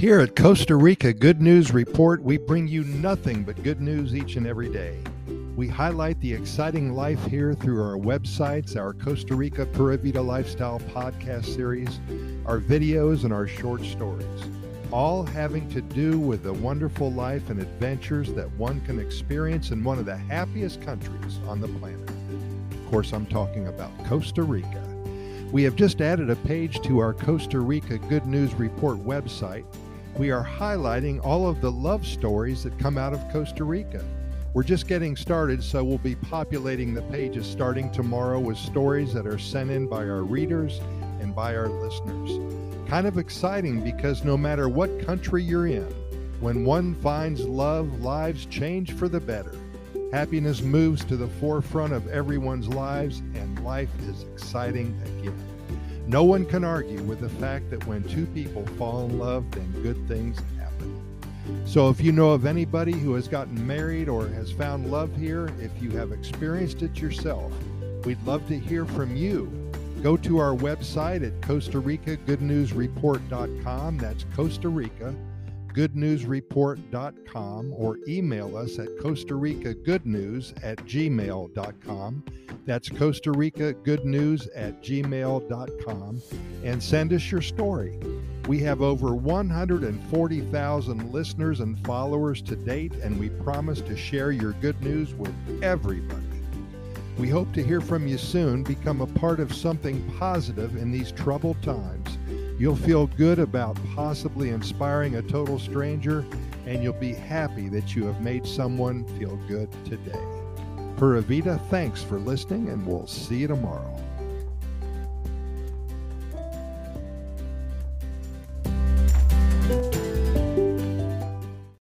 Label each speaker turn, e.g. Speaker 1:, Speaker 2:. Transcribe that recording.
Speaker 1: Here at Costa Rica Good News Report, we bring you nothing but good news each and every day. We highlight the exciting life here through our websites, our Costa Rica Pura Vida Lifestyle podcast series, our videos, and our short stories, all having to do with the wonderful life and adventures that one can experience in one of the happiest countries on the planet. Of course, I'm talking about Costa Rica. We have just added a page to our Costa Rica Good News Report website we are highlighting all of the love stories that come out of Costa Rica. We're just getting started, so we'll be populating the pages starting tomorrow with stories that are sent in by our readers and by our listeners. Kind of exciting because no matter what country you're in, when one finds love, lives change for the better. Happiness moves to the forefront of everyone's lives, and life is exciting again. No one can argue with the fact that when two people fall in love, then good things happen. So, if you know of anybody who has gotten married or has found love here, if you have experienced it yourself, we'd love to hear from you. Go to our website at Costa Rica Good News Report.com. That's Costa Rica goodnewsreport.com or email us at Costa Rica Good News at gmail.com. That's Costa Rica Good News at gmail.com and send us your story. We have over 140,000 listeners and followers to date, and we promise to share your good news with everybody. We hope to hear from you soon. Become a part of something positive in these troubled times You'll feel good about possibly inspiring a total stranger, and you'll be happy that you have made someone feel good today. Pura Vida, thanks for listening, and we'll see you tomorrow.